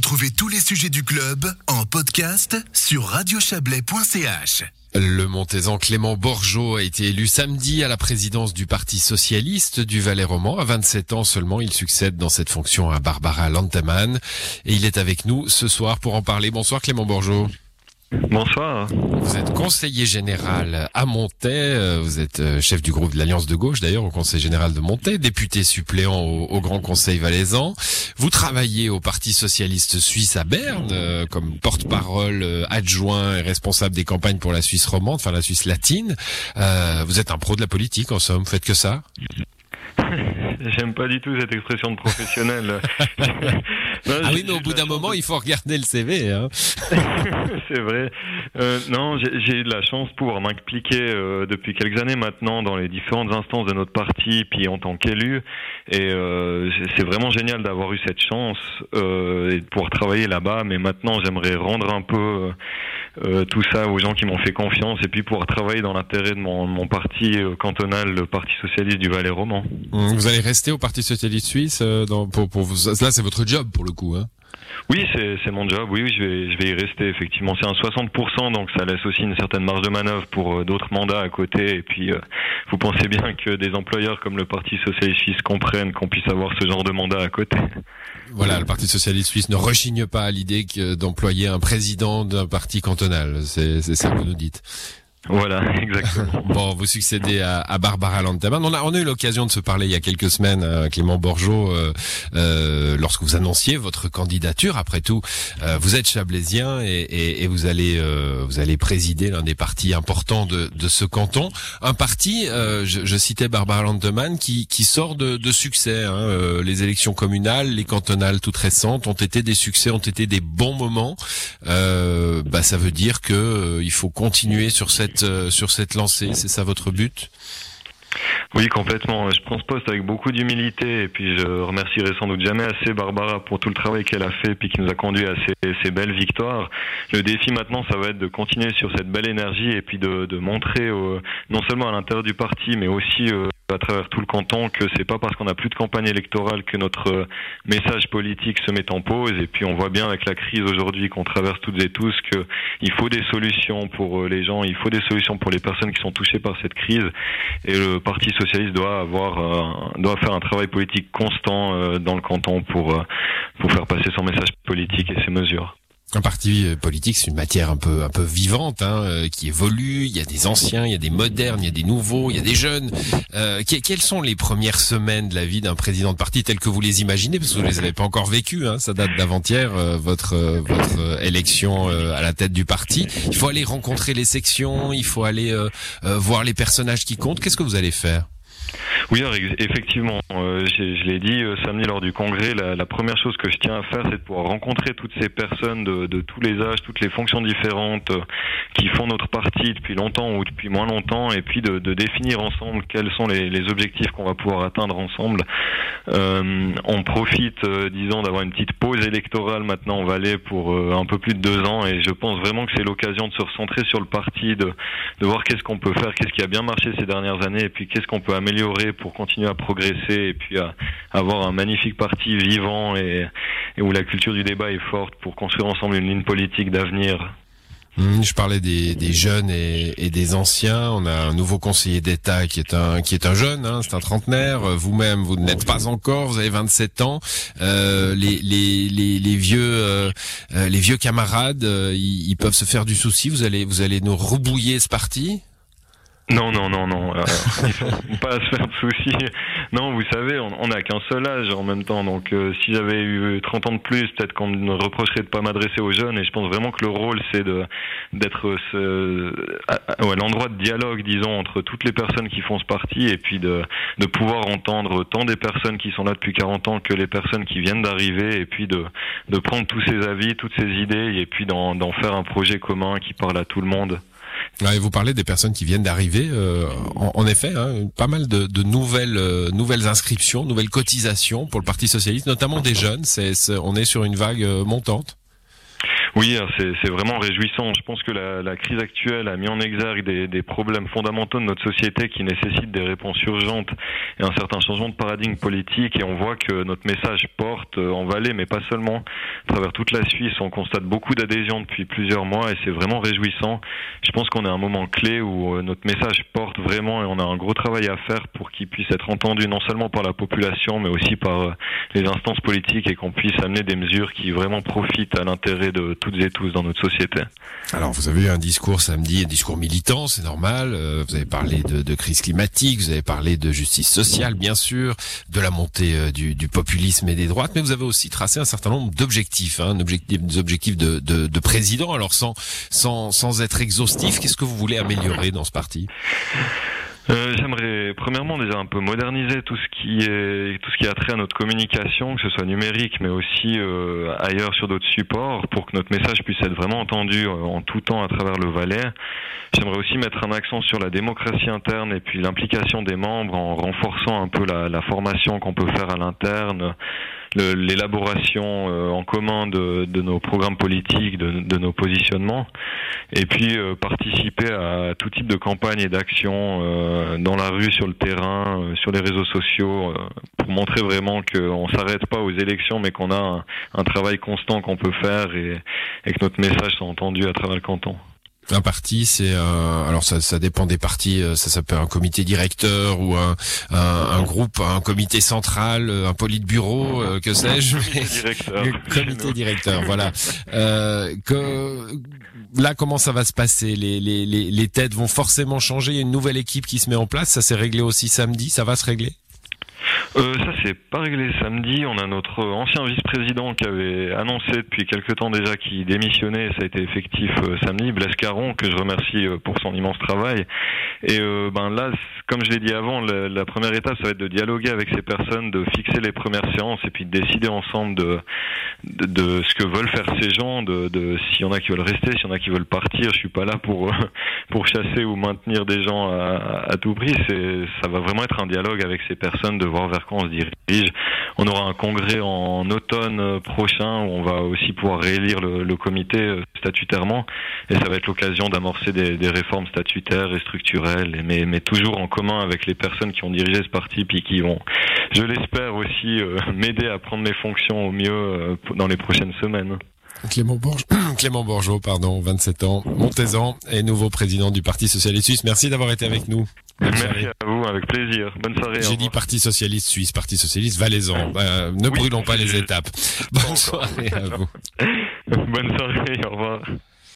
Retrouvez tous les sujets du club en podcast sur radiochablais.ch. Le Montaisan Clément Borgeot a été élu samedi à la présidence du Parti socialiste du Valais roman. À 27 ans seulement, il succède dans cette fonction à Barbara Lantemann. Et il est avec nous ce soir pour en parler. Bonsoir Clément Borgeot. Bonsoir. Vous êtes conseiller général à Montaix, euh, vous êtes euh, chef du groupe de l'Alliance de gauche d'ailleurs au conseil général de Montaix, député suppléant au, Grand Conseil valaisan. Vous travaillez au Parti socialiste suisse à Berne euh, comme porte-parole adjoint et responsable des campagnes pour la Suisse romande, enfin la Suisse latine. vous êtes un pro de la politique en somme, vous faites que ça J'aime pas du tout cette expression de professionnel. ah oui, mais au bout d'un moment, il faut regarder le CV. Hein. c'est vrai. Euh, non, j'ai eu de la chance de pouvoir m'impliquer euh, depuis quelques années maintenant dans les différentes instances de notre parti, puis en tant qu'élu. Et euh, c'est vraiment génial d'avoir eu cette chance euh, et de pouvoir travailler là-bas. Mais maintenant, j'aimerais rendre un peu euh, tout ça aux gens qui m'ont fait confiance et puis pouvoir travailler dans l'intérêt de mon, parti cantonal, le Parti socialiste du Valais roman. Vous allez rester au Parti socialiste suisse dans, pour vous. Là, c'est votre job pour le coup, hein oui, c'est mon job. Oui, je vais, je vais y rester effectivement. C'est un 60%, donc ça laisse aussi une certaine marge de manœuvre pour euh, d'autres mandats à côté. Et puis, euh, vous pensez bien que des employeurs comme le Parti socialiste suisse comprennent qu'on puisse avoir ce genre de mandat à côté. Voilà, le Parti socialiste suisse ne rechigne pas à l'idée d'employer un président d'un parti cantonal. C'est ça que vous nous dites. Voilà, exactement. bon, vous succédez à, à Barbara Lantaman. On a, on a eu l'occasion de se parler il y a quelques semaines, euh, Clément Borgeot, euh, euh, lorsque vous annonciez votre candidature. Après tout, euh, vous êtes chablaisien et, et, et vous allez euh, vous allez présider l'un des partis importants de, de ce canton. Un parti, je, je, citais Barbara Lantemann, qui, qui sort de, de succès. Hein. les élections communales, les cantonales toutes récentes ont été des succès, ont été des bons moments. bah, ça veut dire que il faut continuer sur cette euh, sur cette lancée C'est ça votre but? Oui, complètement. Je prends ce poste avec beaucoup d'humilité et puis je remercierai sans doute jamais assez Barbara pour tout le travail qu'elle a fait puis qui nous a conduit à ces, belles victoires. Le défi maintenant, ça va être de continuer sur cette belle énergie et puis de, montrer non seulement à l'intérieur du parti mais aussi euh, à travers tout le canton que c'est pas parce qu'on n'a plus de campagne électorale que notre euh, message politique se met en pause et puis on voit bien avec la crise aujourd'hui qu'on traverse toutes et tous que il faut des solutions pour euh, les gens, il faut des solutions pour les personnes qui sont touchées par cette crise et le Parti socialiste doit avoir euh, doit faire un travail politique constant dans le canton pour pour faire passer son message politique et ses mesures. Un parti euh, politique, c'est une matière un peu un peu vivante, hein, euh, qui évolue. Il y a des anciens, il y a des modernes, il y a des nouveaux, il y a des jeunes. Euh, quelles sont les premières semaines de la vie d'un président de parti tel que vous les imaginez? Parce que vous les avez pas encore vécues. Hein, ça date d'avant-hier, votre votre élection à la tête du parti. Il faut aller rencontrer les sections, il faut aller voir les personnages qui comptent. Qu'est-ce que vous allez faire? Oui, effectivement, euh, je l'ai dit euh, samedi lors du congrès, la, première chose que je tiens à faire, c'est de pouvoir rencontrer toutes ces personnes de, tous les âges, toutes les fonctions différentes euh, qui font notre parti depuis longtemps ou depuis moins longtemps, et puis de, définir ensemble quels sont les objectifs qu'on va pouvoir atteindre ensemble. Euh, on profite, disons, d'avoir une petite pause électorale maintenant en Valais pour un peu plus de deux ans, et je pense vraiment que c'est l'occasion de se recentrer sur le parti, de, de voir qu'est-ce qu'on peut faire, qu'est-ce qui a bien marché ces dernières années, et puis qu'est-ce qu'on peut améliorer pour continuer à progresser et puis à avoir un magnifique parti vivant et, où la culture du débat est forte pour construire ensemble une ligne politique d'avenir. Mmh, je parlais des, jeunes et, des anciens. On a un nouveau conseiller d'État qui est un qui est un jeune, hein, c'est un trentenaire. Vous-même, vous n'êtes pas encore. Vous avez 27 ans. Euh, les, les, les, vieux euh, euh, les vieux camarades, ils, peuvent se faire du souci. Vous allez vous allez nous rebouiller ce parti? Non, non, non, non. Euh, pas à se faire de soucis. Non, vous savez, on n'a qu'un seul âge en même temps. Donc, euh, si j'avais eu 30 ans de plus, peut-être qu'on me reprocherait de pas m'adresser aux jeunes. Et je pense vraiment que le rôle, c'est de d'être à l'endroit de dialogue, disons, entre toutes les personnes qui font ce parti, et puis de de pouvoir entendre tant des personnes qui sont là depuis 40 ans que les personnes qui viennent d'arriver, et puis de de prendre tous ces avis, toutes ces idées, et puis d'en faire un projet commun qui parle à tout le monde. Ouais, vous parlez des personnes qui viennent d'arriver. Euh, en, effet, hein, pas mal de, euh, nouvelles inscriptions, nouvelles cotisations pour le Parti socialiste, notamment des jeunes. On est sur une vague euh, montante. Oui, c'est vraiment réjouissant. Je pense que la, la, crise actuelle a mis en exergue des, des, problèmes fondamentaux de notre société qui nécessitent des réponses urgentes et un certain changement de paradigme politique. Et on voit que notre message porte en Valais, mais pas seulement. À travers toute la Suisse, on constate beaucoup d'adhésions depuis plusieurs mois et c'est vraiment réjouissant. Je pense qu'on est à un moment clé où euh, notre message porte vraiment et on a un gros travail à faire pour qu'il puisse être entendu non seulement par la population, mais aussi par euh, les instances politiques et qu'on puisse amener des mesures qui vraiment profitent à l'intérêt de toutes et tous dans notre société. Alors, vous avez eu un discours samedi, un discours militant, c'est normal. Euh, vous avez parlé de, de, crise climatique, vous avez parlé de justice sociale, bien sûr, de la montée euh, du, du, populisme et des droites, mais vous avez aussi tracé un certain nombre d'objectifs, hein, objectif, des objectifs de, de, de, président. Alors, sans, sans, sans être exhaustif, qu'est-ce que vous voulez améliorer dans ce parti? Euh, J'aimerais premièrement déjà un peu moderniser tout ce qui est tout ce qui a trait à notre communication, que ce soit numérique, mais aussi euh, ailleurs sur d'autres supports, pour que notre message puisse être vraiment entendu euh, en tout temps à travers le Valais. J'aimerais aussi mettre un accent sur la démocratie interne et puis l'implication des membres en renforçant un peu la, la formation qu'on peut faire à l'interne l'élaboration euh, en commun de, nos programmes politiques, de, nos positionnements, et puis euh, participer à tout type de campagne et d'action euh, dans la rue, sur le terrain, sur les réseaux sociaux, pour montrer vraiment qu'on ne s'arrête pas aux élections, mais qu'on a un, un, travail constant qu'on peut faire et, et que notre message soit entendu à travers le canton. Un parti, c'est alors ça, ça dépend des partis. Euh, ça s'appelle un comité directeur ou un, un, un, groupe, un comité central, euh, un politburo, euh, que sais-je. comité directeur, voilà. Euh, que, là, comment ça va se passer? Les, les, les, les têtes vont forcément changer. Il y a une nouvelle équipe qui se met en place. Ça s'est réglé aussi samedi. Ça va se régler? Euh, ça c'est pas réglé samedi. On a notre ancien vice-président qui avait annoncé depuis quelque temps déjà qu'il démissionnait. Ça a été effectif euh, samedi. Blaise Caron, que je remercie euh, pour son immense travail. Et euh, ben là, comme je l'ai dit avant, la, première étape, ça va être de dialoguer avec ces personnes, de fixer les premières séances et puis de décider ensemble de, ce que veulent faire ces gens, de, s'il y en a qui veulent rester, s'il y en a qui veulent partir. Je suis pas là pour pour chasser ou maintenir des gens à, à tout prix. Ça va vraiment être un dialogue avec ces personnes, de voir vers quand on se dirige. On aura un congrès en automne prochain où on va aussi pouvoir réélire le, le comité euh, statutairement et ça va être l'occasion d'amorcer des, des, réformes statutaires et structurelles, mais, mais, toujours en commun avec les personnes qui ont dirigé ce parti puis qui vont, je l'espère aussi, euh, m'aider à prendre mes fonctions au mieux euh, dans les prochaines semaines. Clément, Bourge... Clément Bourgeot, pardon, 27 ans, Montezan et nouveau président du Parti Socialiste Suisse. Merci d'avoir été avec nous. Merci vous, avec plaisir. Bonne soirée. J'ai dit Parti Socialiste Suisse, Parti Socialiste valaisan. Euh, ne oui, brûlons pas les étapes. Bonne soirée à vous. Bonne soirée, au revoir.